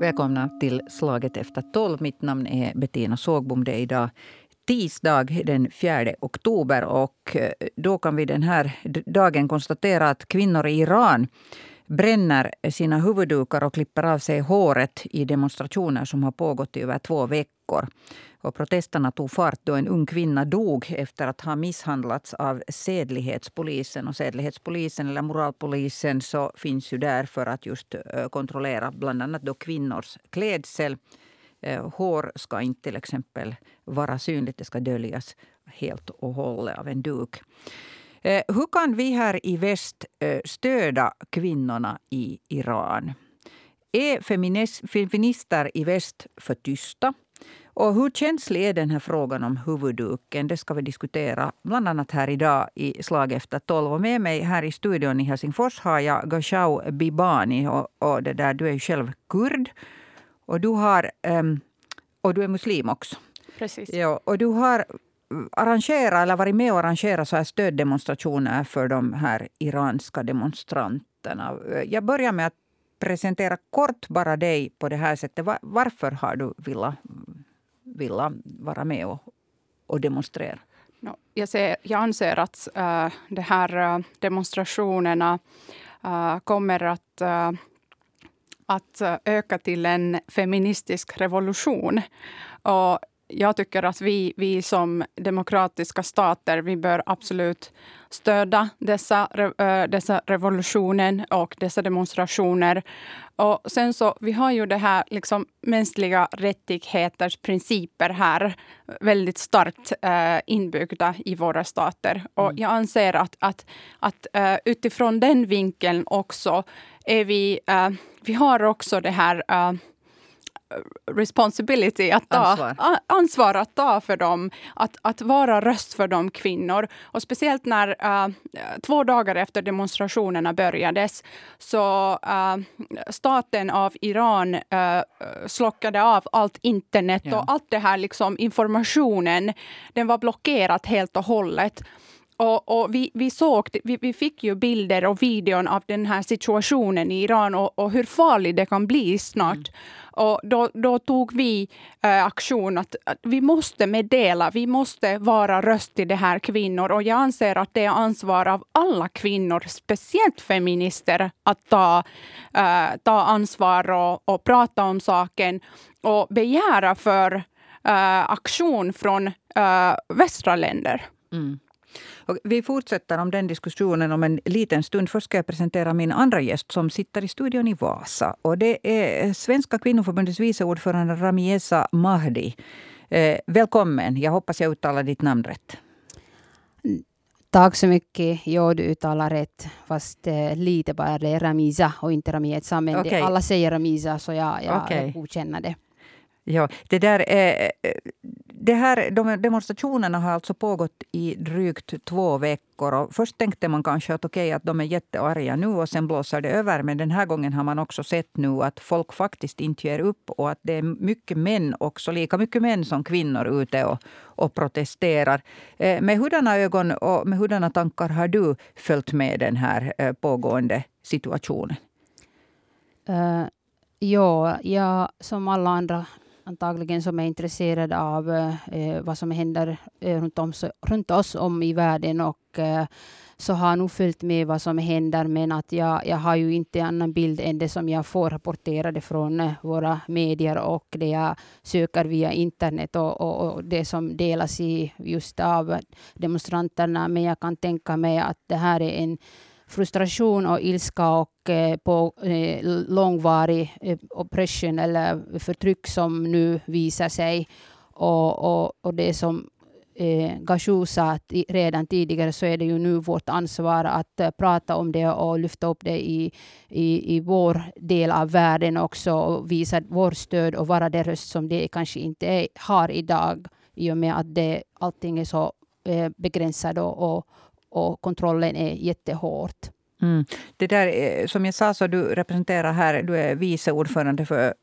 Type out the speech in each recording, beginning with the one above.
Välkomna till Slaget efter tolv. Mitt namn är Bettina Sågbom. Det är idag tisdag den 4 oktober. Och eh, då kan vi den här dagen konstatera att kvinnor i Iran bränner sina huvuddukar och klipper av sig håret i demonstrationer som har pågått i över två veckor. Och protesterna tog fart då en ung kvinna dog efter att ha misshandlats av sedlighetspolisen. Och sedlighetspolisen, eller moralpolisen, så finns ju där för att just eh, kontrollera bland annat då kvinnors klädsel. Eh, hår ska inte till exempel vara synligt, det ska döljas helt och hållet av en duk. Eh, hur kan vi här i väst stödja kvinnorna i Iran? Är feminister i väst för tysta? Och hur känslig är den här frågan om huvudduken? Det ska vi diskutera bland annat här idag i Slag efter tolv. Och med mig här i studion i Helsingfors har jag Gashau Bibani. Och, och det där, du är själv kurd. Och du, har, um, och du är muslim också. Precis. Ja, och du har arrangerat, eller varit med och arrangerat så här stöddemonstrationer för de här iranska demonstranterna. Jag börjar med att presentera kort bara dig på det här sättet. Varför har du velat vilja vara med och, och demonstrera? No, jag, ser, jag anser att äh, de här äh, demonstrationerna äh, kommer att, äh, att äh, öka till en feministisk revolution. Och jag tycker att vi, vi som demokratiska stater, vi bör absolut stödja dessa, dessa revolutionen och dessa demonstrationer. Och sen så, vi har ju det här liksom mänskliga rättigheters principer här väldigt starkt uh, inbyggda i våra stater. Och mm. jag anser att, att, att utifrån den vinkeln också är vi, uh, vi har också det här responsibility, att ta, ansvar. ansvar att ta för dem, att, att vara röst för de kvinnor. Och speciellt när uh, två dagar efter demonstrationerna börjades så uh, staten av Iran uh, slockade av allt internet ja. och allt det här liksom informationen, den var blockerat helt och hållet. Och, och, vi, vi, såg, vi, vi, fick ju bilder och videon av den här situationen i Iran och, och hur farligt det kan bli snart. Mm. Och då, då, tog vi eh, aktion att, att, vi måste meddela, vi måste vara röst till de här kvinnor. Och jag anser att det är ansvar av alla kvinnor, speciellt feminister, att ta, eh, ta ansvar och, och prata om saken och begära för eh, aktion från eh, västra länder. Mm. Och vi fortsätter om den diskussionen om en liten stund. Först ska jag presentera min andra gäst som sitter i studion i Vasa. Och det är Svenska kvinnoförbundets vice ordförande Ramiesa Mahdi. Eh, välkommen. Jag hoppas jag uttalar ditt namn rätt. Tack så mycket. Ja, du uttalar rätt. Fast eh, lite bara det är Ramiza och inte Ramieza. Men okay. det, alla säger Ramiza, så jag, jag okay. godkänner det. Ja, det där eh, det här, de demonstrationerna har alltså pågått i drygt två veckor. Och först tänkte man kanske att okay, att de är jättearga nu och sen blåser det över. Men den här gången har man också sett nu att folk faktiskt inte ger upp och att det är mycket män också, lika mycket män som kvinnor ute och, och protesterar. Eh, med hurdana ögon och med hurdana tankar har du följt med den här eh, pågående situationen? Uh, ja, jag som alla andra antagligen som är intresserade av eh, vad som händer eh, runt, om, runt oss om i världen och eh, så har nog följt med vad som händer men att jag, jag har ju inte annan bild än det som jag får rapporterade från eh, våra medier och det jag söker via internet och, och, och, det som delas i just av demonstranterna. Men jag kan tänka mig att det här är en frustration och ilska och eh, på eh, långvarig eh, oppression eller förtryck som nu visar sig. Och, och, och det som eh, Gashu sa redan tidigare så är det ju nu vårt ansvar att eh, prata om det och lyfta upp det i, i, i vår del av världen också och visa vårt stöd och vara den röst som det kanske inte är, har idag i och med att det, allting är så eh, begränsat och, och, och kontrollen är jättehårt. Mm. Det där, som jag sa, så du representerar här, du är vice ordförande för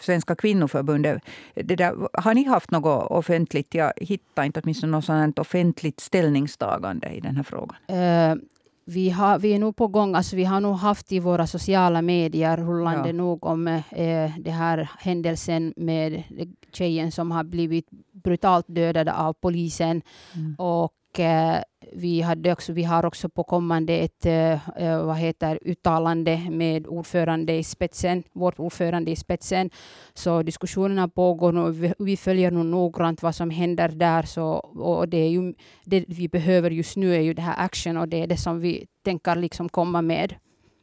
Svenska kvinnoförbundet. Det där, har ni haft något offentligt, jag hittar inte åtminstone något sådant offentligt ställningstagande i den här frågan? Uh, vi, har, vi är nog på gång. Alltså vi har nog haft i våra sociala medier rullande ja. nog om eh, det här händelsen med tjejen som har blivit brutalt dödad av polisen. Mm. Och eh, vi, hade också, vi har också på kommande ett eh, vad heter, uttalande med ordförande i spetsen, vårt ordförande i spetsen. Så diskussionerna pågår nu. Vi, vi följer nu noggrant vad som händer där. Så, och det, är ju, det vi behöver just nu är ju det här action och det är det som vi tänker liksom komma med.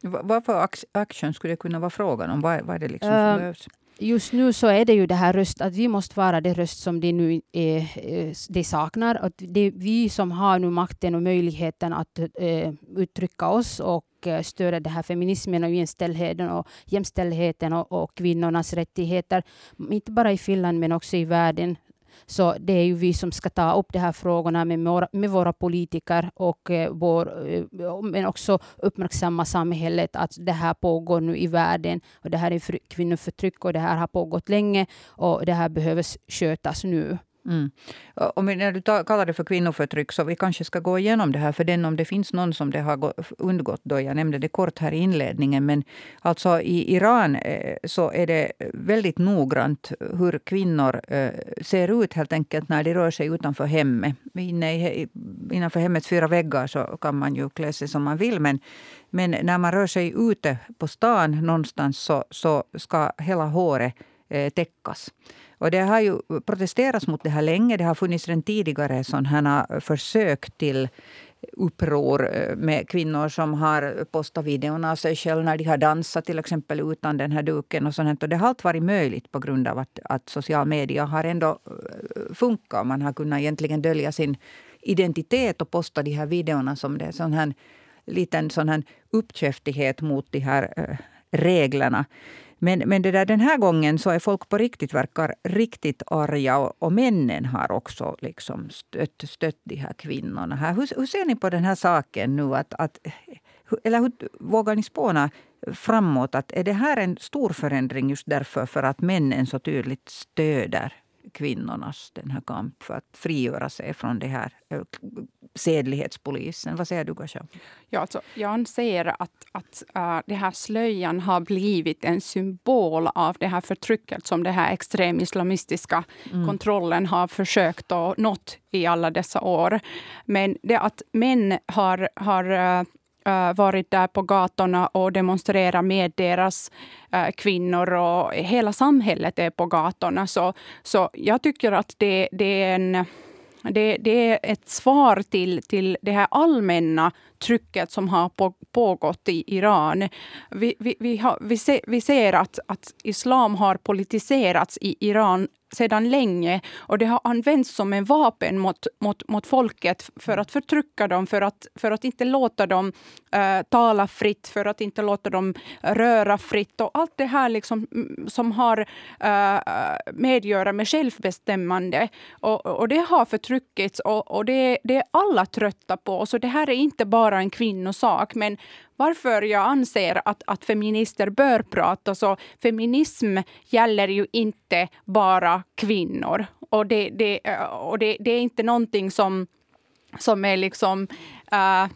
Vad för action skulle det kunna vara frågan om? Vad, vad är det liksom som uh, behövs? Just nu så är det ju det här röst, att vi måste vara det röst som de nu är, eh, eh de saknar. Att det är vi som har nu makten och möjligheten att eh, uttrycka oss och eh, stödja det här feminismen och jämställdheten och, jämställdheten och, och kvinnornas rättigheter. Inte bara i Finland men också i världen. Så det är ju vi som ska ta upp de här frågorna med, våra, med våra politiker och eh, vår, eh, men också uppmärksamma samhället att det här pågår nu i världen och det här är kvinnoförtryck och det här har pågått länge och det här behöver skötas nu. Mm. Och när du kallar det för kvinnoförtryck, så vi kanske ska gå igenom det här för den om det finns någon som det har undgått. Då. Jag nämnde det kort här i inledningen. Men alltså i Iran eh, så är det väldigt noggrant hur kvinnor eh, ser ut helt enkelt när de rör sig utanför hemmet. Inne innanför hemmets fyra väggar så kan man ju klä sig som man vill. Men, men när man rör sig ute på stan någonstans så, så ska hela håret eh, täckas. Och det har ju protesterats mot det här länge. Det har funnits redan tidigare sådana eh, försök till uppror eh, med kvinnor som har postat videon av sig själva när de har dansat till exempel utan den här duken. och sånt. Och Det har allt varit möjligt på grund av att, att social media har ändå eh, funkat. Man har kunnat egentligen dölja sin identitet och posta de här videorna som det är sån här liten sån här uppkäftighet mot de här reglerna. Men, men det där, den här gången så är folk på riktigt verkar riktigt arga och, och männen har också liksom stött, stött de här kvinnorna. Här. Hur, hur ser ni på den här saken nu? Att, att, eller hur vågar ni spåna framåt? Att är det här en stor förändring just därför för att männen så tydligt stöder kvinnornas den här kamp för att frigöra sig från det här eh, sedlighetspolisen. Vad säger du, Gasha? Ja, alltså, jag anser att, att uh, det här slöjan har blivit en symbol av det här förtrycket som den här extremislamistiska mm. kontrollen har försökt att nått i alla dessa år. Men det att män har, har uh, uh, Eh, varit där på gatorna och demonstrerat med deras eh, kvinnor och hela samhället är på gatorna. Så, så jag tycker att det, det är en det, det, är ett svar till, till det här allmänna trycket som har pågått i Iran. Vi, vi, vi, har, vi, ser, vi ser att, att islam har politiserats i Iran sedan länge och det har använts som en vapen mot, mot, mot folket för att förtrycka dem, för att, för att inte låta dem äh, tala fritt, för att inte låta dem röra fritt och allt det här liksom, mm, som har äh, medgöra med självbestämmande. Och, och det har förtryckits och, och det, det är alla trötta på. Så det här är inte bara en kvinnosak, men varför jag anser att, att feminister bör prata. Så feminism gäller ju inte bara kvinnor. Och det, det, eh, och det, det är inte någonting som, som är liksom... Uh,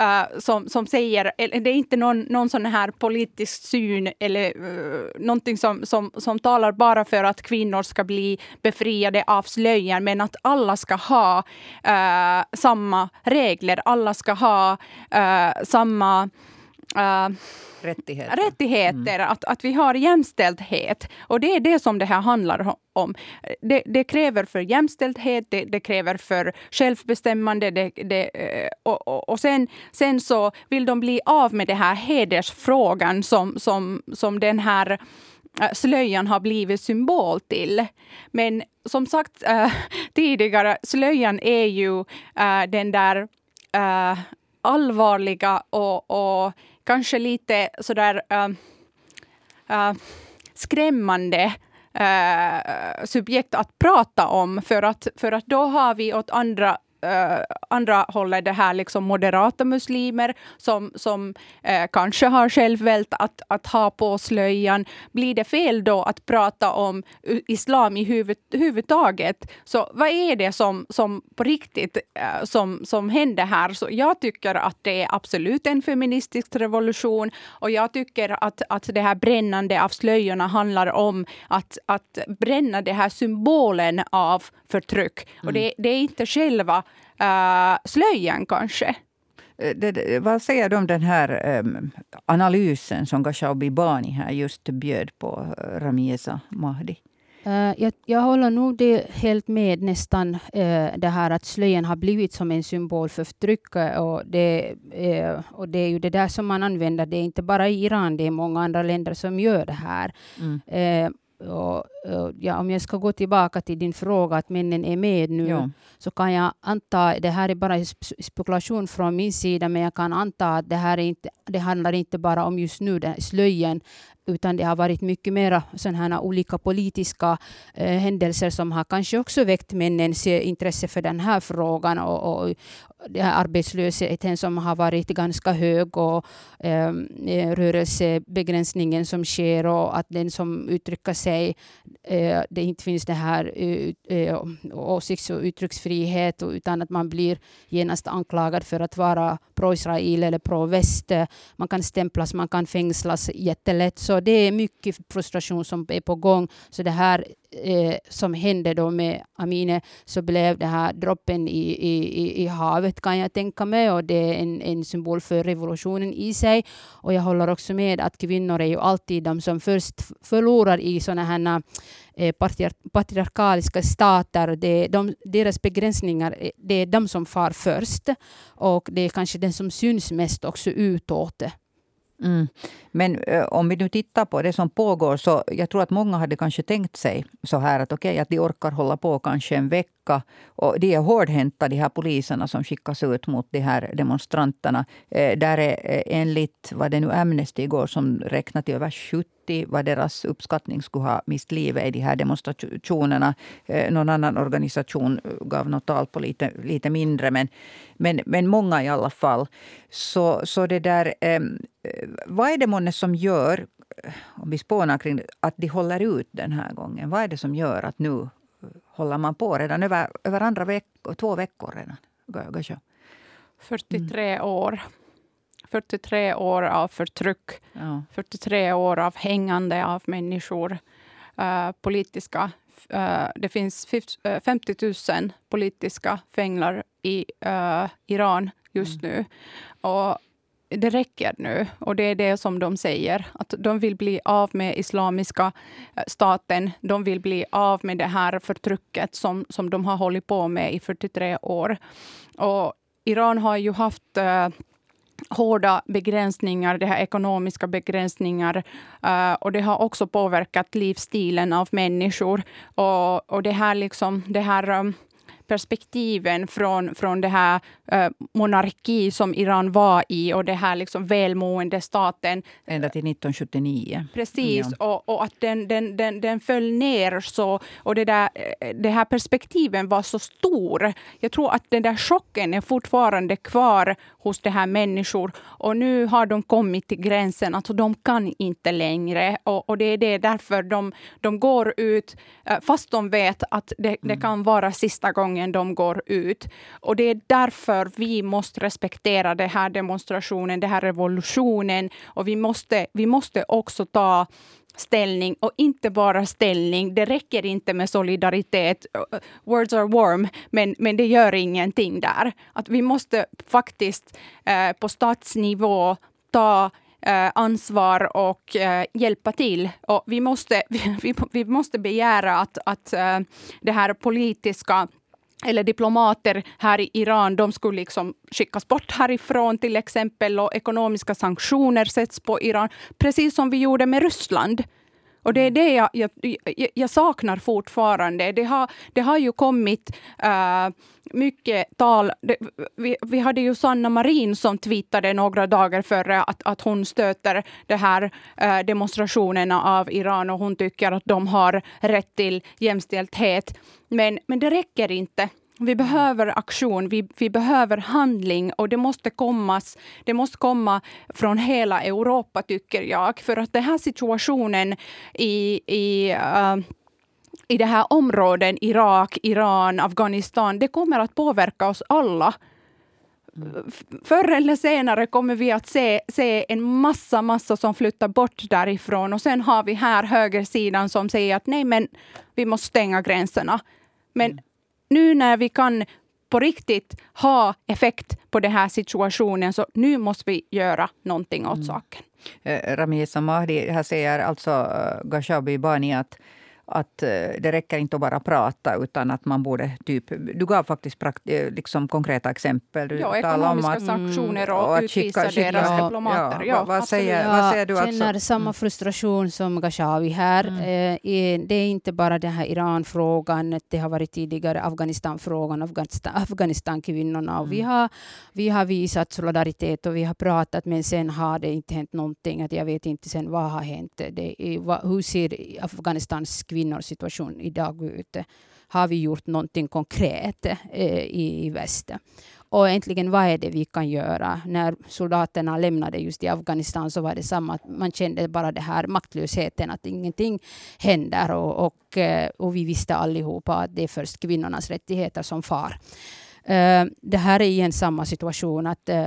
Uh, som, som säger, det är inte någon, någon sån här politisk syn eller uh, någonting som, som, som talar bara för att kvinnor ska bli befriade av slöjan, men att alla ska ha uh, samma regler, alla ska ha uh, samma Rättigheter. rättigheter mm. att, att vi har jämställdhet. Och det är det som det här handlar om. Det, det kräver för jämställdhet, det, det kräver för självbestämmande. Det, eh, och, och, och sen, sen så vill de bli av med den här hedersfrågan som, som, som den här eh, slöjan har blivit symbol till. Men som sagt äh, tidigare, slöjan är ju äh, den där allvarliga och, och kanske lite sådär uh, uh, skrämmande uh, subjekt att prata om för att, för att då har vi åt andra äh, andra hållet det här liksom moderata muslimer som, som äh, kanske har självvält att, att ha på slöjan. Blir det fel då att prata om islam i huvud, huvudtaget? Så vad är det som, som på riktigt äh, som, som händer här? Så jag tycker att det är absolut en feministisk revolution och jag tycker att, att det här brännande av slöjorna handlar om att, att bränna det här symbolen av förtryck. Mm. Och det, det, är inte själva uh, slöjan kanske. Eh, det, det, vad säger du om den här um, analysen som Gashau Bibani här just bjöd på uh, Ramieza Mahdi? Uh, jag, jag, håller nog det helt med nästan uh, det här att slöjan har blivit som en symbol för förtryck. Och det, uh, och det är ju det där som man använder. Det är inte bara i Iran, det är många andra länder som gör det här. Mm. Och, ja, om jag ska gå tillbaka till din fråga att männen är med nu, ja. så kan jag anta, det här är bara spekulation från min sida, men jag kan anta att det här är inte, det handlar inte bara om just nu, den slöjen, utan det har varit mycket mer sådana olika politiska eh, händelser som har kanske också väckt männens eh, intresse för den här frågan och, och, den här arbetslösheten som har varit ganska hög och ehm, eh, rörelsebegränsningen som sker och att den som uttrycker sig, eh, det inte finns det här eh, åsikts och uttrycksfrihet utan att man blir genast anklagad för att vara pro-Israel eller pro-väst. Man kan stämplas, man kan fängslas jättelätt. Så det är mycket frustration som är på gång. Så det här eh, som hände då med Amine så blev det här droppen i, i, i havet kan jag tänka mig och det är en, en symbol för revolutionen i sig. Och jag håller också med att kvinnor är ju alltid de som först förlorar i sådana här eh, patriarkaliska stater. Det de, deras begränsningar, eh, det är de som far först och det är kanske den som syns mest också utåt. Mm. Men eh, om vi nu tittar på det som pågår så jag tror att många hade kanske tänkt sig så här att okej okay, att de orkar hålla på kanske en vecka. Och de är hårdhänta de här poliserna som skickas ut mot de här demonstranterna. Eh, där är eh, enligt vad det nu Amnesty igår som räknat till över 70 vad deras uppskattning skulle ha mist livet i de här demonstrationerna. Eh, någon annan organisation eh, gav något tal på lite, lite mindre men, men, men många i alla fall. Så, så det där, ehm, eh, vad är det månne som gör, eh, om vi spånar kring det, att de håller ut den här gången? Vad är det som gör att nu håller man på redan över, över andra veck, två veckor redan? 43 mm. år. 43 år av förtryck. Ja. 43 år av hängande av människor. Uh, politiska Uh, det finns 50 000 politiska fänglar i uh, Iran just mm. nu. Och det räcker nu. Och det är det som de säger. Att de vill bli av med islamiska eh, staten. De vill bli av med det här förtrycket som, som de har hållit på med i 43 år. Och Iran har ju haft uh, hårda begränsningar, det här ekonomiska begränsningar. Eh, och det har också påverkat livsstilen av människor. Och, och det här, liksom, det här um, perspektiven från, från det här äh, monarki som Iran var i och det här liksom välmående staten. Ända till 1979. Precis, ja. och, och, att den, den, den, den föll ner så. Och det, där, eh, det här perspektiven var så stor. Jag tror att den där chocken är fortfarande kvar hos de här människor. Och nu har de kommit till gränsen, alltså de kan inte längre. Och, och det är det därför de, de går ut, äh, fast de vet att det, det mm. kan vara sista gången gången de går ut. Och det är därför vi måste respektera den här demonstrationen, den här revolutionen. Och vi måste, vi måste också ta ställning och inte bara ställning. Det räcker inte med solidaritet. Words are warm, men, men det gör ingenting där. Att vi måste faktiskt eh, på statsnivå ta eh, ansvar och eh, hjälpa till. Och vi, måste, vi, vi måste begära att, att eh, det här politiska eller diplomater här i Iran, de skulle liksom skickas bort härifrån till exempel och ekonomiska sanktioner sätts på Iran, precis som vi gjorde med Ryssland. Och det är det jag, jag, jag saknar fortfarande. Det har, det har ju kommit äh, mycket tal. Det, vi, vi, hade ju Sanna Marin som twittrade några dagar före att, att hon stöter de här äh, demonstrationerna av Iran och hon tycker att de har rätt till jämställdhet. Men, men det räcker inte. Vi behöver aktion, vi, vi behöver handling och det måste, kommas, det måste komma från hela Europa, tycker jag. För att den här situationen i, i uh, i det här området, Irak, Iran, Afghanistan, det kommer att påverka oss alla. Förr eller senare kommer vi att se, se en massa, massa som flyttar bort därifrån. Och sen har vi här högersidan som säger att nej, men vi måste stänga gränserna. Men mm. Nu när vi kan på riktigt ha effekt på den här situationen, så nu måste vi göra någonting åt mm. saken. Eh, Rami Samahdi, här säger alltså uh, Gashabi Bani att att eh, det räcker inte att bara prata utan att man borde typ... Du gav faktiskt prakt, eh, liksom konkreta exempel. Du ja, ekonomiska om att, sanktioner och, och utvisa skicka, deras ja, diplomater. Ja, ja, vad, säger, vad säger du? Jag känner alltså? samma mm. frustration som Gashawi här. Mm. Eh, det är inte bara den här Iran-frågan. Det har varit tidigare Afghanistan-frågan, Afghanistan, Afghanistan-kvinnorna. Mm. Vi, har, vi har visat solidaritet och vi har pratat men sen har det inte hänt någonting. Att jag vet inte sen vad har hänt. Det, hur ser Afghanistans kvinnors situation idag ut? Har vi gjort någonting konkret eh, i, i väst? Och äntligen, vad är det vi kan göra? När soldaterna lämnade just i Afghanistan så var det samma. Man kände bara det här maktlösheten, att ingenting händer. Och, och, eh, och vi visste allihopa att det är först kvinnornas rättigheter som far. Eh, det här är igen samma situation. att eh,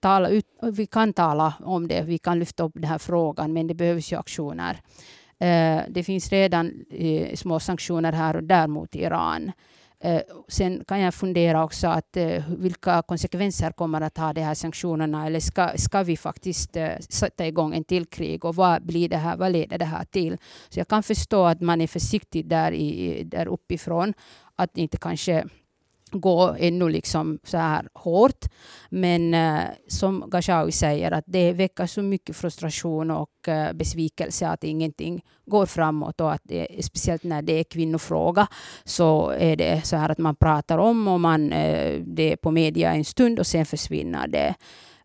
tala ut, Vi kan tala om det, vi kan lyfta upp den här frågan, men det behövs ju aktioner. Eh, det finns redan eh, små sanktioner här och där mot Iran. Eh, sen kan jag fundera också att vilka konsekvenser kommer att ha de här sanktionerna eller ska, ska vi faktiskt sätta igång en till krig och vad, blir det här, vad leder det här till? Så jag kan förstå att man är försiktig där, i, där uppifrån, att inte kanske gå ännu liksom så här hårt. Men eh, som Gashawi säger, att det väcker så mycket frustration och eh, besvikelse att ingenting går framåt och att det, speciellt när det är kvinnofråga så är det så här att man pratar om och man, eh, det är på media en stund och sen försvinner det.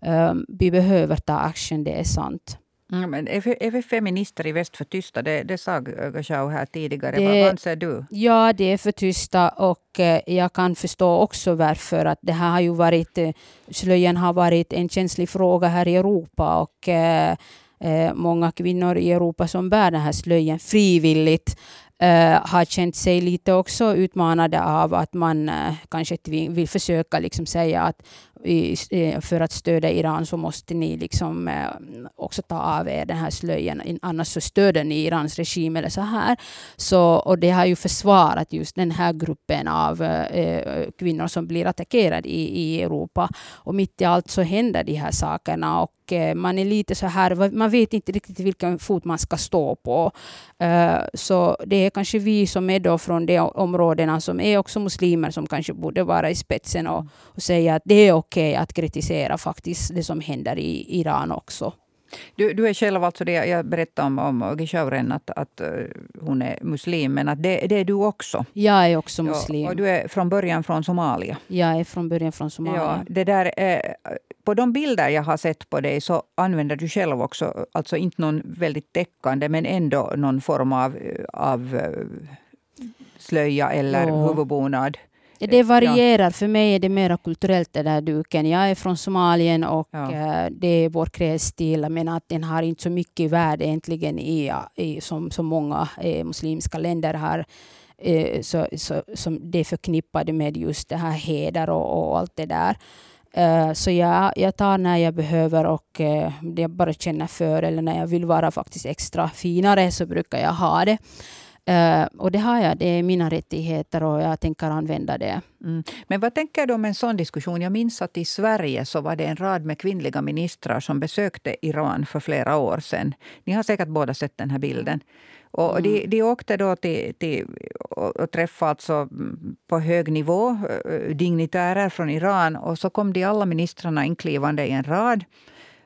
Ehm, vi behöver ta action, det är sant. Mm, men är, vi feminister i väst för tysta? Det, det sa Gashau här tidigare. Det, Vad anser du? Ja, det är för tysta och eh, jag kan förstå också varför. Att det här har ju varit, eh, slöjan har varit en känslig fråga här i Europa och eh, många kvinnor i Europa som bär den här slöjan frivilligt har känt sig lite också utmanade av att man kanske vill försöka liksom säga att i, för att stödja Iran så måste ni liksom eh, också ta av er den här slöjan, annars så stöder ni Irans regim eller så här. Så, och det har ju försvarat just den här gruppen av eh, kvinnor som blir attackerade i, i Europa. Och mitt i allt så händer de här sakerna och man är lite så här, man vet inte riktigt vilken fot man ska stå på. Så det är kanske vi som är då från de områdena som är också muslimer som kanske borde vara i spetsen och, och säga att det är okej okay att kritisera faktiskt det som händer i Iran också. Du, du är själv, alltså det jag berättade om, om Gishauren, att, att uh, hon är muslim, men att det, det är du också. Jag är också muslim. Ja, och du är från början från Somalia. Jag är från början från Somalia. Ja, det där, eh, på de bilder jag har sett på dig så använder du själv också, alltså inte någon väldigt täckande, men ändå någon form av, av uh, slöja eller ja. huvudbonad. Det varierar. Ja. För mig är det mer kulturellt den där duken. Jag är från Somalien och ja. uh, det är vår klädstil. Men att den har inte så mycket värde egentligen i, i som, som många eh, muslimska länder har. Eh, så, så, som det är förknippade med just det här heder och, och allt det där. Uh, så jag, jag tar när jag behöver och eh, uh, det jag bara känner för eller när jag vill vara faktiskt extra finare så brukar jag ha det. Uh, och det har jag, det är mina rättigheter och jag tänker använda det. Mm. Men vad tänker du om en sån diskussion? Jag minns att i Sverige så var det en rad med kvinnliga ministrar som besökte Iran för flera år sedan. Ni har säkert båda sett den här bilden. Och mm. de, de åkte då till, till och träffade alltså på hög nivå eh, dignitärer från Iran. Och så kom de alla ministrarna inklivande i en rad.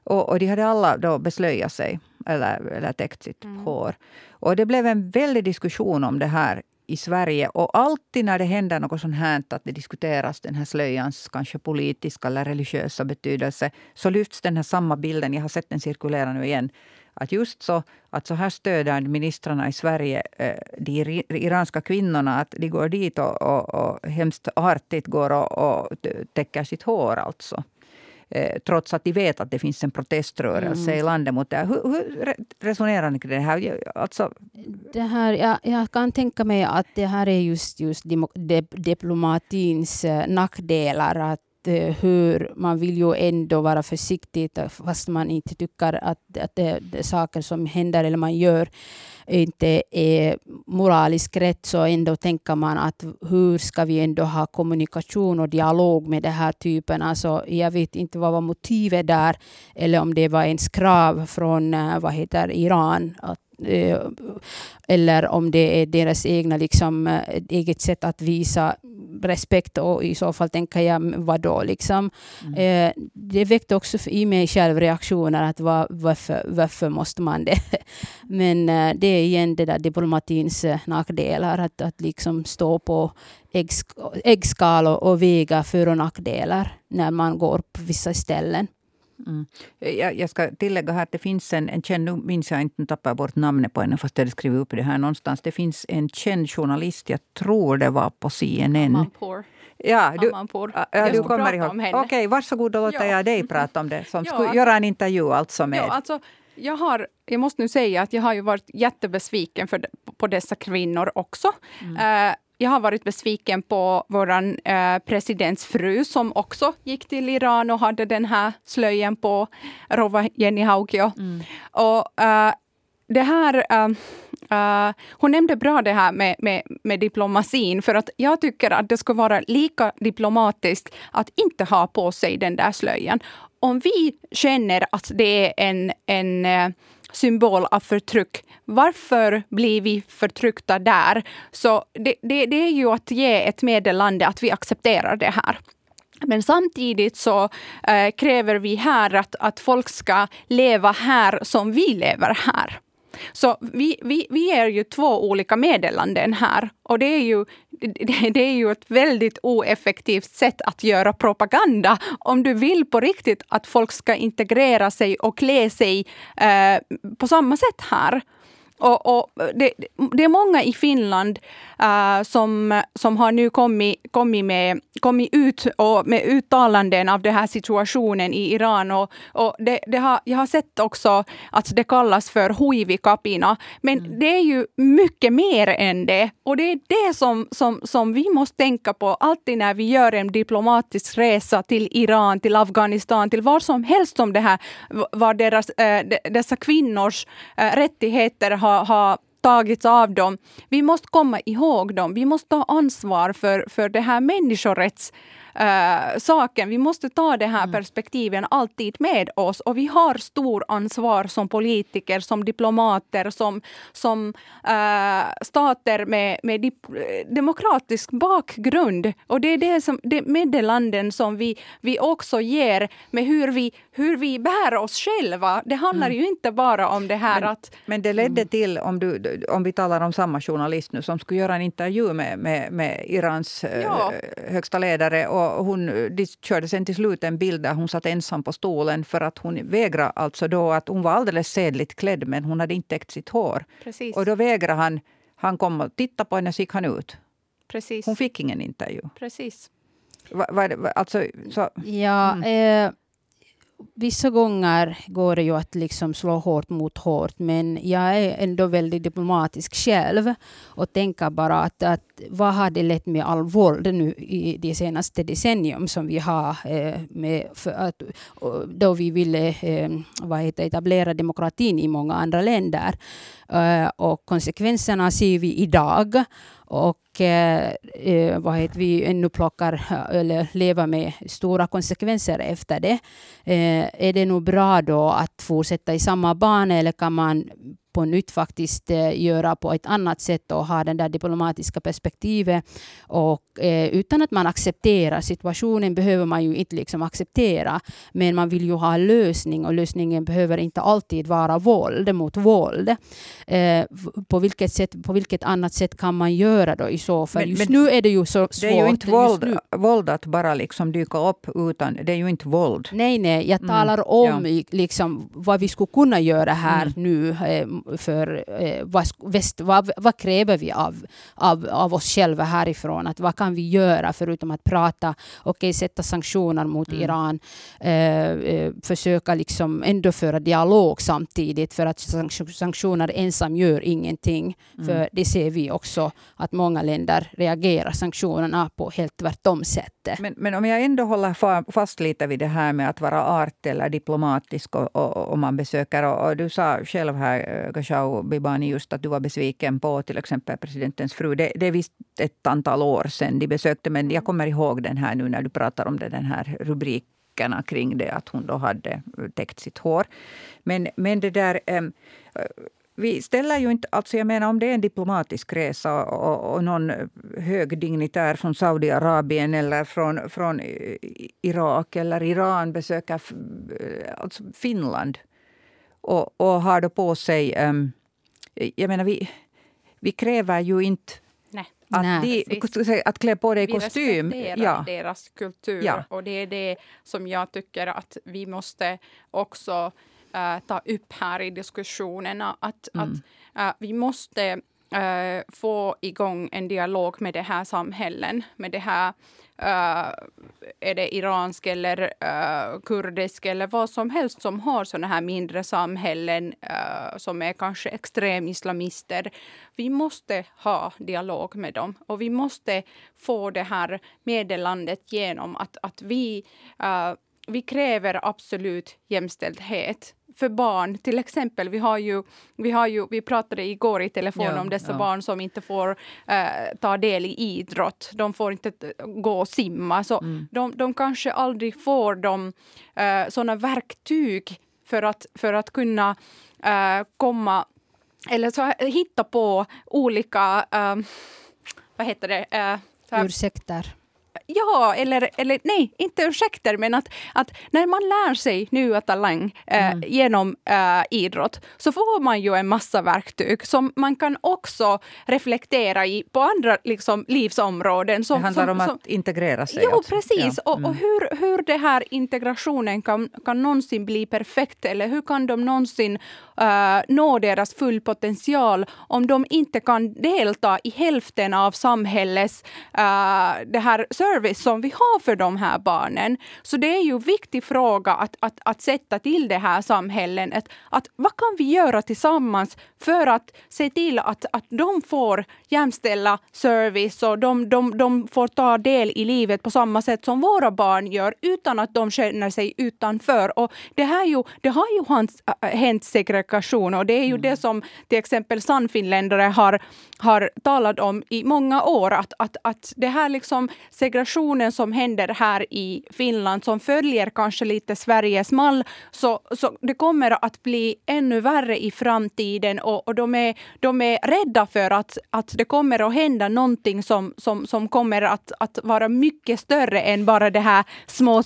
Och, och de hade alla då beslöjat sig eller, eller täckt sitt mm. hår. Och det blev en väldig diskussion om det här i Sverige. Och alltid när det händer något sånt här, att det diskuteras den här slöjans kanske politiska eller religiösa betydelse, så lyfts den här samma bilden, jag har sett den cirkulera nu igen, att just så, att så här stöder ministrarna i Sverige eh, de iranska kvinnorna. Att de går dit och, och, och hemskt artigt går och, och täcker sitt hår. alltså eh, trots att de vet att det finns en proteströrelse mm. i landet mot det. Hur, hur resonerar ni kring det här? Alltså... Det här jag, jag, kan tänka mig att det här är just, just diplomatins eh, nackdelar. Att Eh, hur man vill ju ändå vara försiktig fast man inte tycker att, att det, det saker som händer eller man gör inte är moraliskt rätt så ändå tänker man att hur ska vi ändå ha kommunikation och dialog med den här typen. Alltså, jag vet inte vad var motivet där eller om det var ens krav från eh, vad heter Iran att eller om det är deras egna liksom, eget sätt att visa respekt och i så fall tänker jag vad då liksom. Mm. Eh, det väckte också i mig själv reaktioner att var, varför, varför måste man det? Men eh, det är igen det där diplomatins eh, nackdelar att, att liksom stå på äggskal och, och väga för och nackdelar när man går på vissa ställen. Mm. Jag, jag, ska tillägga här att det finns en, en känd, nu minns jag inte, tappar jag bort namnet på henne fast jag skrivit upp det här någonstans. Det finns en känd journalist, jag tror det var på CNN. Amanpour. Ja, du, ja, du kommer ihåg. Okej, okay, varsågod då låter jag dig prata om det. Som ja, skulle alltså, göra en intervju alltså med... Ja, alltså, jag, har, jag måste nu säga att jag har ju varit jättebesviken för, på dessa kvinnor också. Mm. Uh, jag har varit besviken på vår eh, presidents fru som också gick till Iran och hade den här slöjan på, Rova Jenny Haukio. Mm. Och, eh, det här, uh, uh, hon nämnde bra det här med, med, med diplomatin, för att jag tycker att det ska vara lika diplomatiskt att inte ha på sig den där slöjan. Om vi känner att det är en, en eh, symbol av förtryck. Varför blir vi förtryckta där? Så det, det, det är ju att ge ett meddelande att vi accepterar det här. Men samtidigt så äh, kräver vi här att, att folk ska leva här som vi lever här. Så vi, vi, vi ger ju två olika meddelanden här. Och det är, ju, det, det, är ju ett väldigt oeffektivt sätt att göra propaganda. Om du vill på riktigt att folk ska integrera sig och klä sig eh, på samma sätt här. Och, och det, det, är många i Finland uh, som, som har nu kommit, kommit, med, kommit ut och med uttalanden av den här situationen i Iran. Och, och det, det har, jag har sett också att det kallas för huivikapina. Men mm. det är ju mycket mer än det. Och det är det som, som, som vi måste tänka på alltid när vi gör en diplomatisk resa till Iran, till Afghanistan, till var som helst som det här, var deras, äh, dessa kvinnors äh, rättigheter har, har tagits av dem. Vi måste komma ihåg dem. Vi måste ta ansvar för, för det här människorätts äh, saken. Vi måste ta det här mm. perspektiven alltid med oss och vi har stor ansvar som politiker, som diplomater, som, som äh, stater med, med demokratisk bakgrund. Och det är det, som, det meddelanden som vi, vi också ger med hur vi, hur vi bär oss själva. Det handlar mm. ju inte bara om det här men, att... Men det ledde mm. till, om, du, om vi talar om samma journalist nu som skulle göra en intervju med, med, med Irans ja. högsta ledare och och hon, de körde sen till slut en bild där hon satt ensam på stolen för att hon vägrade alltså då att hon var alldeles sedligt klädd men hon hade inte täckt sitt hår. Precis. Och då vägrade han. Han kom och tittade på henne så gick han ut. Precis. Hon fick ingen intervju. Precis. Va, va, alltså, så, ja, mm. eh, vissa gånger går det ju att liksom slå hårt mot hårt, men jag är ändå väldigt diplomatisk själv och tänker bara att, att vad har det lett med all våld nu i det senaste decennium som vi har eh, med för att, då vi ville eh, vad heter, etablera demokratin i många andra länder. Eh, och konsekvenserna ser vi idag. Och eh, vad heter vi ännu plockar eller lever med stora konsekvenser efter det. Eh, är det nog bra då att fortsätta i samma bana eller kan man på nytt faktiskt eh, göra på ett annat sätt och ha den där diplomatiska perspektivet. Och, eh, utan att man accepterar situationen behöver man ju inte liksom acceptera. Men man vill ju ha lösning och lösningen behöver inte alltid vara våld mot våld. Eh, på, vilket sätt, på vilket annat sätt kan man göra då i så fall? Just men, nu är det ju så svårt. Det är ju inte våld, våld att bara liksom dyka upp, utan det är ju inte våld. Nej, nej, jag mm. talar mm, om ja. liksom, vad vi skulle kunna göra här mm. nu. Eh, för eh, vad, väst, vad, vad, kräver vi av, av, av oss själva härifrån? Att vad kan vi göra förutom att prata? Okay, sätta sanktioner mot mm. Iran. Eh, eh, försöka liksom ändå föra dialog samtidigt. För att sanktioner ensam gör ingenting. Mm. För det ser vi också att många länder reagerar sanktionerna på helt tvärtom inte. Men, men om jag ändå håller fast lite vid det här med att vara art eller diplomatisk och, och, och man besöker. Och, och, du sa själv här, eh, Gashau Bibani, just att du var besviken på till exempel presidentens fru. Det, det är visst ett antal år sedan de besökte, men jag kommer ihåg den här nu när du pratar om det, den här rubrikerna kring det, att hon då hade eh, täckt sitt hår. Men, men det där... Um, vi ställer ju inte... Alltså jag menar om det är en diplomatisk resa och, och någon hög dignitär från Saudiarabien eller från, från Irak eller Iran besöker alltså Finland och, och har då på sig... Um, jag menar, vi, vi kräver ju inte Nej. Att, de, att klä på dig kostym. Vi respekterar ja. deras kultur. Ja. Och det är det som jag tycker att vi måste också uh, ta upp här i diskussionerna. Att, mm. att uh, vi måste uh, få igång en dialog med det här samhällen, med det här är det iransk eller kurdisk eller vad som helst som har såna här mindre samhällen som är kanske extremislamister. Vi måste ha dialog med dem och vi måste få det här meddelandet genom att, att vi, vi kräver absolut jämställdhet för barn, till exempel, vi har ju, vi har ju, vi pratade igår i telefon ja, om dessa ja. barn som inte får uh, ta del i idrott. De får inte gå och simma. Så mm. de, de kanske aldrig får de uh, sådana verktyg för att, för att kunna uh, komma eller så, hitta på olika, vad heter det? Ursäkter ja, eller, eller nej, inte ursäkter, men att, att när man lär sig nya talang eh, mm. genom eh, idrott så får man ju en massa verktyg som man kan också reflektera i på andra liksom, livsområden. Som, det handlar som, om som, att integrera sig. Jo, också. precis. Ja. Mm. Och, och, hur, hur det här integrationen kan, kan någonsin bli perfekt eller hur kan de någonsin uh, nå deras full potential om de inte kan delta i hälften av samhällets uh, det här service som vi har för de här barnen. Så det är ju en viktig fråga att, att, att sätta till det här samhället. Att, att vad kan vi göra tillsammans för att se till att, att de får jämställa service och de, de, de får ta del i livet på samma sätt som våra barn gör utan att de känner sig utanför. Och det, här ju, det har ju hänt segregation och det är ju mm. det som till exempel Sannfinländare har, har talat om i många år. Att, att, att det här liksom segregationen som händer här i Finland som följer kanske lite Sveriges mall så, så det kommer att bli ännu värre i framtiden och, och de, är, de är rädda för att, att det kommer att hända någonting som, som, som kommer att, att vara mycket större än bara det här små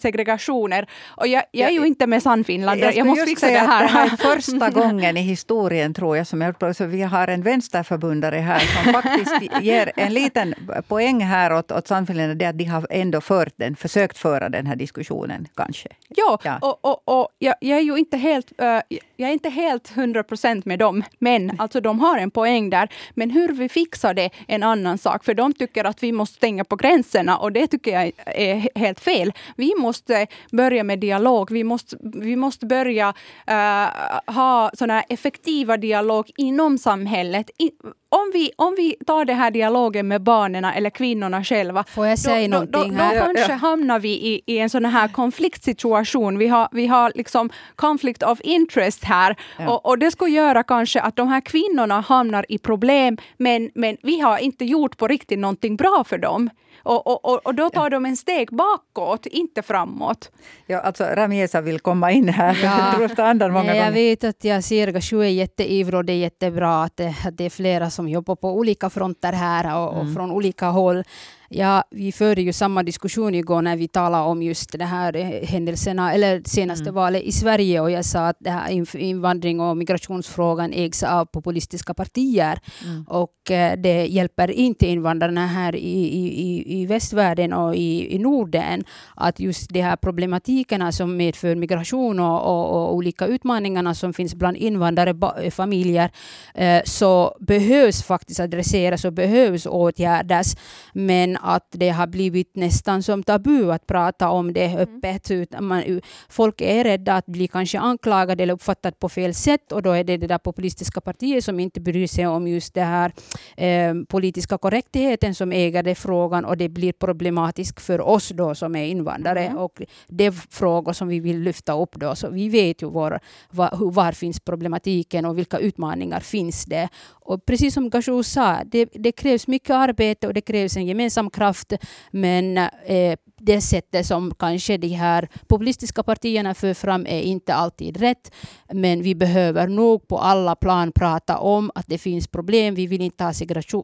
segregationer. Och jag, jag är ju inte med Sannfinland, jag, jag måste fixa det här. Det här är första gången i historien, tror jag, som jag, så vi har en vänsterförbundare här som faktiskt ger en liten poäng här åt, åt Sannfinländarna, det att de har ändå fört den, försökt föra den här diskussionen, kanske. Jo, ja. och, och, och jag, jag, är ju inte helt, uh, jag är inte helt hundra procent med dem, men alltså de har en poäng där. Men hur vi fixar det är en annan sak, för de tycker att vi måste stänga på gränserna och det tycker jag är helt fel. Vi måste börja med dialog. Vi måste, vi måste börja uh, ha såna effektiva dialog inom samhället. I, om vi, om vi tar den här dialogen med barnen eller kvinnorna själva, Får jag säga då, då, då, här? då kanske ja. hamnar vi i, i en sån här konfliktsituation. Vi har, vi har liksom conflict of interest här. Ja. Och, och, det skulle göra kanske att de här kvinnorna hamnar i problem, men, men vi har inte gjort på riktigt någonting bra för dem. Och, och, och då tar ja. de en steg bakåt, inte framåt. Ja, alltså Ramiesa vill komma in här. Ja. andan många jag vet att jag ser Sju är jätteivrig och det är jättebra att det, att det är flera som jobbar på olika fronter här och, och mm. från olika håll. Ja, vi förde ju samma diskussion igår när vi talade om just de här eh, händelserna, eller senaste mm. valet i Sverige och jag sa att det här invandring och migrationsfrågan ägs av populistiska partier mm. och eh, det hjälper inte invandrarna här i, i, i västvärlden och i, i Norden att just de här problematikerna som medför migration och, och, och olika utmaningarna som finns bland invandrarfamiljer eh, så behövs faktiskt adresseras och behövs åtgärdas. Men att det har blivit nästan som tabu att prata om det mm. öppet. Mm. Man, folk är rädda att bli kanske anklagade eller uppfattade på fel sätt och då är det det där populistiska partiet som inte bryr sig om just det här eh, politiska korrektheten som äger det frågan och det blir problematiskt för oss då som är invandrare mm. och det är frågor som vi vill lyfta upp då. Så vi vet ju var, var, var finns problematiken och vilka utmaningar finns det. Och precis som Gashou sa, det, det krävs mycket arbete och det krävs en gemensam kraft. Men eh, det sättet som kanske de här populistiska partierna för fram är inte alltid rätt. Men vi behöver nog på alla plan prata om att det finns problem. Vi vill inte ha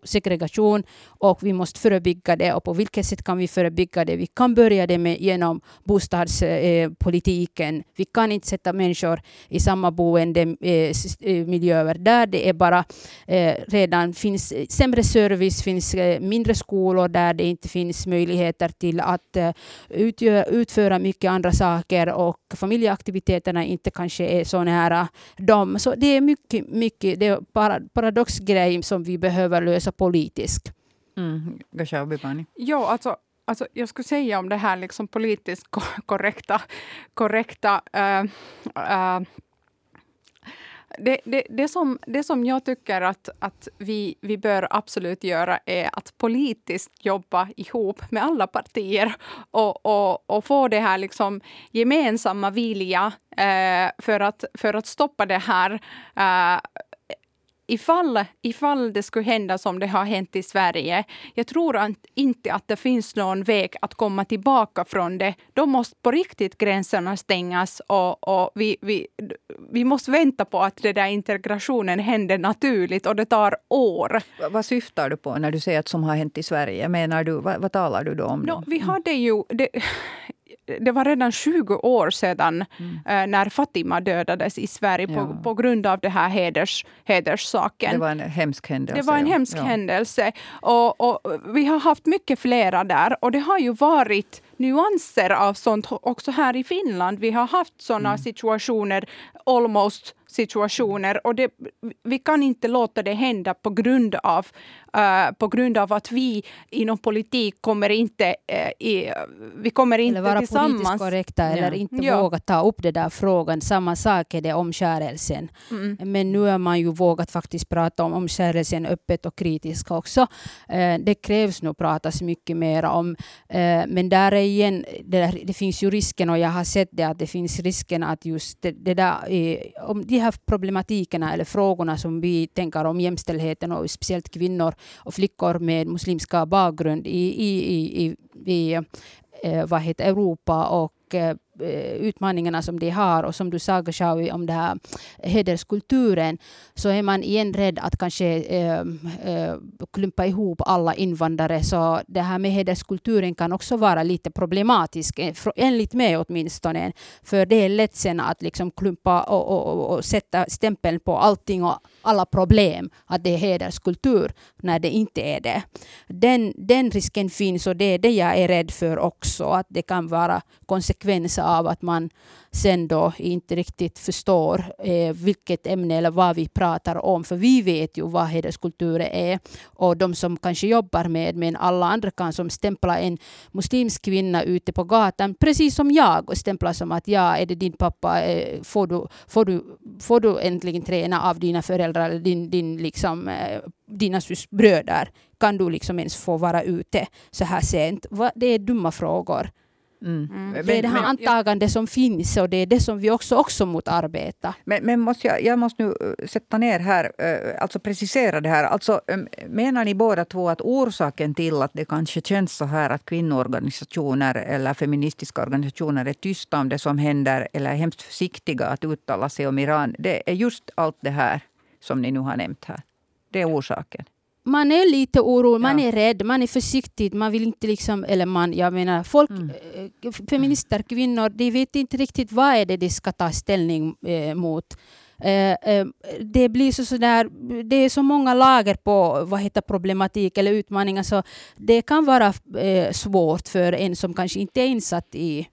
segregation och vi måste förebygga det. Och på vilket sätt kan vi förebygga det? Vi kan börja det med genom bostadspolitiken. Eh, vi kan inte sätta människor i samma boendemiljöer eh, eh, där det är bara redan finns sämre service, finns mindre skolor där det inte finns möjligheter till att utgör, utföra mycket andra saker och familjeaktiviteterna inte kanske är så nära dem. Så det är mycket, mycket det är para, paradoxgrej som vi behöver lösa politiskt. Mm. Ja, alltså, alltså, jag skulle säga om det här liksom politiskt korrekta, korrekta uh, uh, det, det, det, som, det som jag tycker att, att vi, vi bör absolut göra är att politiskt jobba ihop med alla partier och, och, och få det här liksom gemensamma vilja eh, för, att, för att stoppa det här eh, ifall, ifall det skulle hända som det har hänt i Sverige, jag tror inte att det finns någon väg att komma tillbaka från det. Då måste på riktigt gränserna stängas och, och vi, vi, vi måste vänta på att den där integrationen händer naturligt och det tar år. Vad syftar du på när du säger att som har hänt i Sverige? Menar du, vad, vad talar du då om? No, vi hade ju... Det, det var redan 20 år sedan mm. äh, när Fatima dödades i Sverige ja. på, på grund av det här heders, hederssaken. Det var en hemsk händelse. Det var en hemsk ja. händelse. Och, och, vi har haft mycket flera där och det har ju varit nyanser av sånt också här i Finland. Vi har haft sådana mm. situationer, almost situationer och det, vi kan inte låta det hända på grund av, uh, på grund av att vi inom politik kommer inte, uh, i, vi kommer inte eller vara tillsammans. politiskt korrekta ja. eller inte ja. våga ta upp den där frågan. Samma sak är det omskärelsen. Mm. Men nu har man ju vågat faktiskt prata om omskärelsen öppet och kritiskt också. Uh, det krävs nog pratas mycket mer om. men där är igen, det, det, finns ju risken och jag har sett det att det finns risken att just det, det där, om de här problematikerna eller frågorna som vi tänker om jämställdheten och speciellt kvinnor och flickor med muslimska bakgrund i, i, i, i, i eh, vad heter Europa och eh, Eh, utmaningarna som de har. Och som du sa Gashawi om det här hederskulturen så är man igen rädd att kanske äh, äh, klumpa ihop alla invandrare. Så det här med hederskulturen kan också vara lite problematiskt eh, enligt mig åtminstone. För det är lätt sen att liksom klumpa och, och, och sätta stämpeln på allting och alla problem att det är hederskultur när det inte är det. Den, den risken finns och det är det jag är rädd för också att det kan vara konsekvenser av att man sen då inte riktigt förstår eh, vilket ämne eller vad vi pratar om. För vi vet ju vad hederskultur är. Och de som kanske jobbar med, men alla andra kan som stämpla en muslimsk kvinna ute på gatan, precis som jag, och stämpla som att ja, är det din pappa, eh, får, du, får, du, får du äntligen träna av dina föräldrar eller din, din liksom, eh, dina bröder? Kan du liksom ens få vara ute så här sent? Det är dumma frågor. Mm. Mm. Det är det här antagandet som finns och det är det som vi också, också motarbeta. Men, men måste jag, jag måste nu eh, sätta ner här, eh, alltså precisera det här. Alltså, menar ni båda två att orsaken till att det kanske känns så här att kvinnoorganisationer eller feministiska organisationer är tysta om det som händer eller är hemskt försiktiga att uttala sig om Iran. Det är just allt det här som ni nu har nämnt här. Det är orsaken man är lite orolig, man ja. är rädd, man är försiktig, man vill inte liksom, eller man, jag menar folk, mm. Eh, feminister, kvinnor, de vet inte riktigt vad är det de ska ta ställning eh, mot. Eh, eh, det blir så sådär, det är så många lager på vad heter problematik eller utmaningar så det kan vara eh, svårt för en som kanske inte är insatt i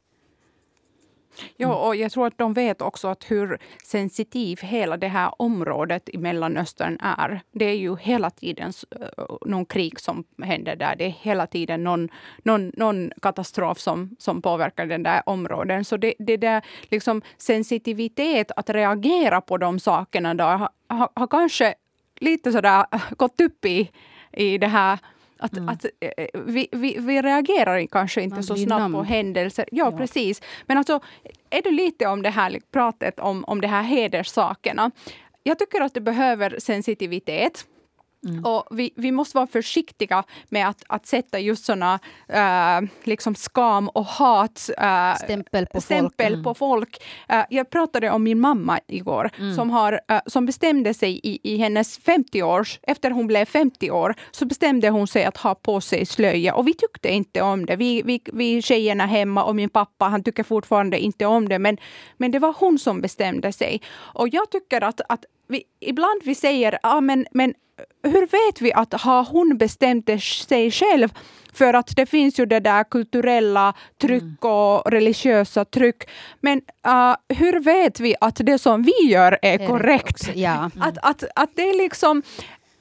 Ja, mm. och jag tror att de vet också att hur sensitiv hela det här området i Mellanöstern är. Det är ju hela tiden uh, någon krig som händer där. Det är hela tiden någon, någon, någon katastrof som, som påverkar den där områden. Så det, det där liksom sensitivitet att reagera på de sakerna har, har, har kanske lite sådär gått upp i, i det här att, mm. att eh, eh, vi, vi, vi reagerar kanske inte Man så snabbt på händelser. Ja, ja, precis. Men alltså, är det lite om det här pratet om, om det här hederssakerna. Jag tycker att det behöver sensitivitet. Mm. Och vi, vi måste vara försiktiga med att, att sätta just såna uh, liksom skam och hat uh, stämpel på stämpel folk. På folk. Uh, jag pratade om min mamma igår mm. som, har, som bestämde sig i, i hennes 50 års, efter hon blev 50 år, så bestämde hon sig att ha på sig slöja och vi tyckte inte om det. Vi, vi, vi tjejerna hemma och min pappa, han tycker fortfarande inte om det, men, men det var hon som bestämde sig. Och jag tycker att, att vi, ibland vi säger, ah, men, men hur vet vi att har hon bestämt sig själv? För att det finns ju det där kulturella tryck mm. och religiösa tryck. Men uh, hur vet vi att det som vi gör är, är korrekt? Ja. Mm. Att, att, att det är liksom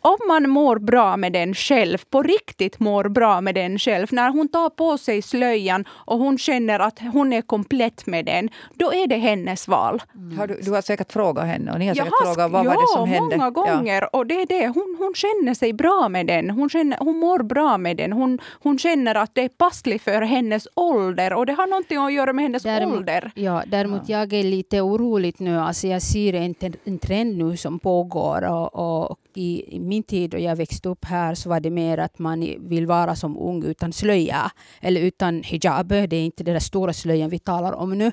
om man mår bra med den själv, på riktigt mår bra med den själv, när hon tar på sig slöjan och hon känner att hon är komplett med den, då är det hennes val. Mm. Har du, du, har säkert frågat henne och ni har säkert har, frågat vad ja, var det som hände? många gånger. Ja. Och det är det, hon, hon känner sig bra med den. Hon, känner, hon mår bra med den. Hon, hon känner att det är passligt för hennes ålder och det har någonting att göra med hennes däremot, ålder. Ja, däremot ja. jag är lite orolig nu. Alltså jag ser en, en trend nu som pågår och, och i, i min tid då jag växte upp här så var det mer att man vill vara som ung utan slöja eller utan hijab. Det är inte den där stora slöjan vi talar om nu.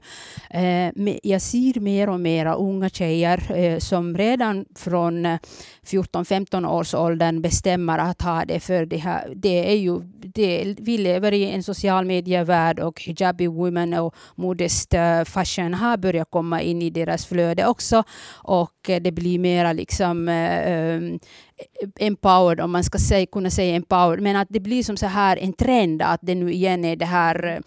Eh, jag ser mer och mer unga tjejer eh, som redan från eh, 14-15 års åldern bestämmer att ha det för det här. Det är ju, det, vi lever i en social medievärld och hijabi women och modest fashion har börjat komma in i deras flöde också. Och det blir mera liksom empowered, om man ska säga, kunna säga empowered, men att det blir som så här en trend att det nu igen är det här, eh,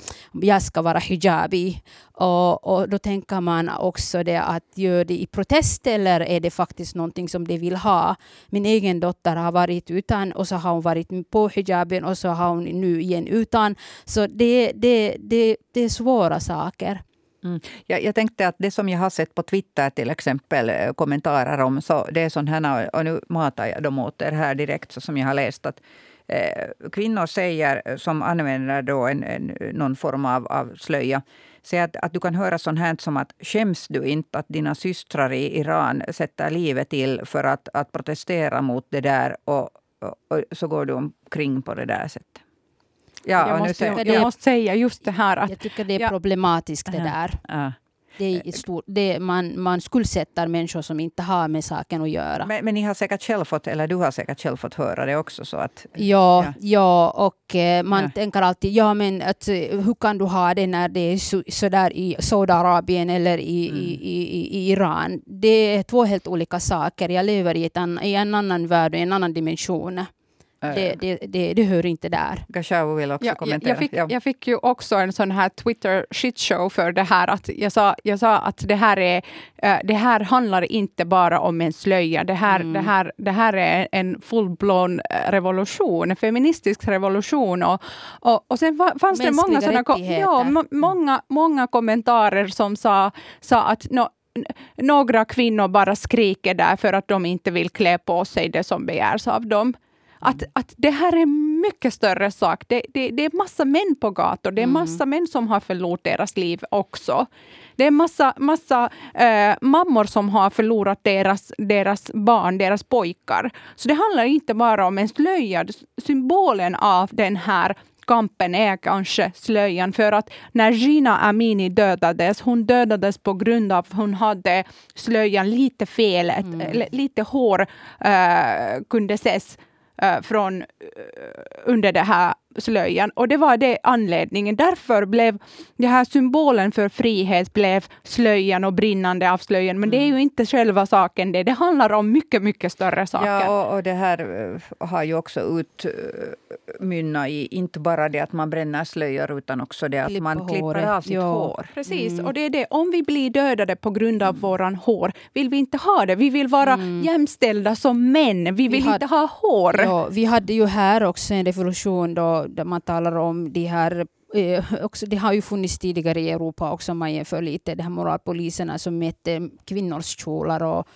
jag ska vara hijabi. Och, och då tänker man också det att gör det i protest eller är det faktiskt någonting som de vill ha? Min egen dotter har varit utan och så har hon varit på hijaben och så har hon nu igen utan. Så det, det, det, det är svåra saker. Mm. Jag, jag, tänkte att det som jag har sett på Twitter till exempel, eh, kommentarer om, så det är sånt här, och nu matar jag dem åt er här direkt, så som jag har läst, att eh, kvinnor säger, eh, som använder då en, en, någon form av, av slöja, säger att, att du kan höra sånt här som att skäms du inte att dina systrar i Iran sätter livet till för att, att protestera mot det där och, och, och så går du omkring på det där sättet. Ja, jag, måste, jag, jag måste säga just det här att... Jag tycker det är ja. problematiskt det där. Ja. Det är stor, det, man, man skuldsätter människor som inte har med saken att göra. Men, men ni har säkert själv fått, eller du har säkert själv fått höra det också? Så att, ja, ja. ja och eh, man ja. tänker alltid, ja men att, eh, hur kan du ha det när det är så, så där i Saudiarabien eller i, mm. i, i, i, Iran? Det är två helt olika saker. Jag lever i, ett i en annan värld, i en annan dimension. Eh, det, det, det, det, hör inte där. Gashao vill också ja, kommentera. Jag fick, ja. jag fick ju också en sån här Twitter shitshow för det här. Att jag, sa, jag sa att det här, är, uh, det här handlar inte bara om en slöja. Det här, mm. det här, det här är en full-blown eh, revolution, en feministisk revolution. Och, och, och sen fanns det många, såna, ja, många, många kommentarer som sa, sa att no, några kvinnor bara skriker där för att de inte vill klä på sig det som begärs av dem. Att, att det här är mycket större sak. Det, det, det är massa män på gator. Det är mm. massa mm. män som har förlorat deras liv också. Det är massa, massa äh, mammor som har förlorat deras, deras barn, deras pojkar. Så det handlar inte bara om en slöja. Symbolen av den här kampen är kanske slöjan. För att när Gina Amini dödades, hon dödades på grund av att hon hade slöjan lite fel, mm. lite hår uh, kunde ses Eh, från eh, under det här slöjan. Och det var det anledningen. Därför blev det här symbolen för frihet blev slöjan och brinnande av slöjan. Men mm. det är ju mm. inte själva saken det. Det handlar om mycket, mycket större saker. Ja, och, och det här eh, har ju också utmynnat i inte bara det att man bränner slöjor utan också det att Klipp man klipper håret. av sitt ja. hår. Precis, mm. och det är det. Om vi blir dödade på grund av mm. våran hår vill vi inte ha det. Vi vill vara mm. jämställda som män. Vi vill vi inte ha hår. Ja, vi hade ju här också en revolution då där man talar om de här eh, också, det har ju funnits tidigare i Europa också, om man jämför lite, de här moralpoliserna som mätte kvinnors kjolar och,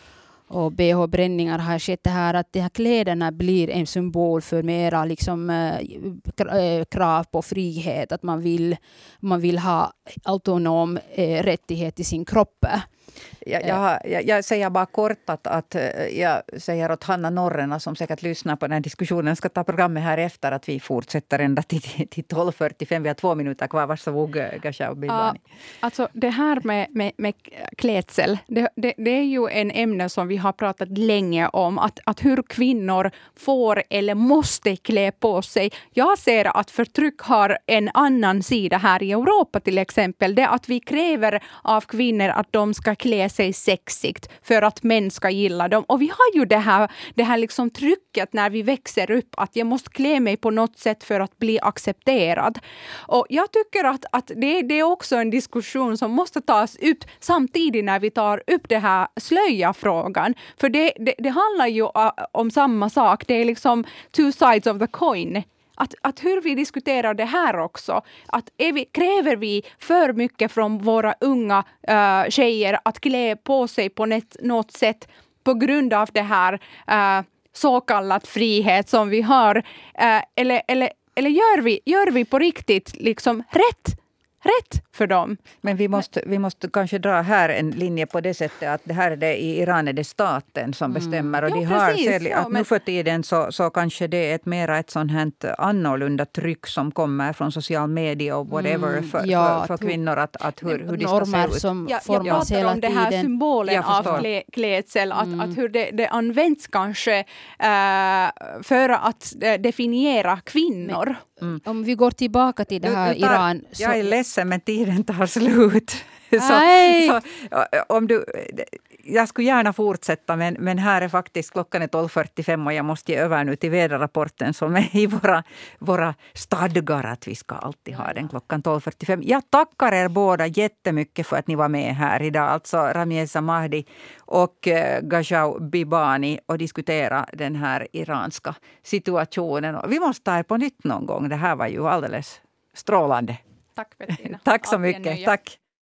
och bh-bränningar har skett det här att de här kläderna blir en symbol för mera liksom, eh, eh, krav på frihet, att man vill, man vill ha autonom äh, rättighet i sin kropp. Jag, jag, jag, jag, säger bara kort att, att eh, jag säger åt Hanna Norrena som säkert lyssnar på den här diskussionen, ska ta programmet här efter att vi fortsätter ända till, till 12.45. Vi har två minuter kvar. Varsågod Gasha och alltså det här med, med, med klädsel, det, det, det, är ju en ämne som vi har pratat länge om. Att, att hur kvinnor får eller måste klä på sig. Jag ser att förtryck har en annan sida här i Europa till exempel. Det att vi kräver av kvinnor att de ska klä sig sexigt för att män ska gilla dem. Och vi har ju det här, det här liksom trycket när vi växer upp att jag måste klä mig på något sätt för att bli accepterad. Och jag tycker att, att det, det är också en diskussion som måste tas upp samtidigt när vi tar upp det här slöja-frågan. För det, det, det handlar ju om samma sak. Det är liksom two sides of the coin att, att hur vi diskuterar det här också. Att vi, kräver vi för mycket från våra unga uh, tjejer att klä på sig på net, något sätt på grund av det här uh, så kallad frihet som vi har? Uh, eller, eller, eller gör, vi, gör vi på riktigt liksom rätt rätt för dem. Men vi måste, vi måste kanske dra här en linje på det sättet att det här är det, i Iran är det staten som mm. bestämmer. Och ja, de har precis, ja, att men... Nu för tiden så, så kanske det är ett mera ett sånt här annorlunda tryck som kommer från social media och whatever mm, för, ja, för, för, kvinnor att, att hur, hur de ska se ut. Som ja, jag pratar om det här symbolen av klä, klädsel, att, mm. att hur det, det används kanske äh, för att äh, definiera kvinnor. Mm. Om vi går tillbaka till det här du, tar, Iran. Så... Jag är ledsen men tiden tar slut. Så, så, om du, jag skulle gärna fortsätta men, men här är faktiskt klockan 12.45 och jag måste ge över nu till väderrapporten som är i våra, våra stadgar att vi ska alltid ha den klockan 12.45. Jag tackar er båda jättemycket för att ni var med här idag. Alltså Ramieza Mahdi och eh, Gajau Bibani och diskutera den här iranska situationen. Vi måste ta er på nytt någon gång. Det här var ju alldeles strålande. Tack Bettina. Tack så mycket. Tack.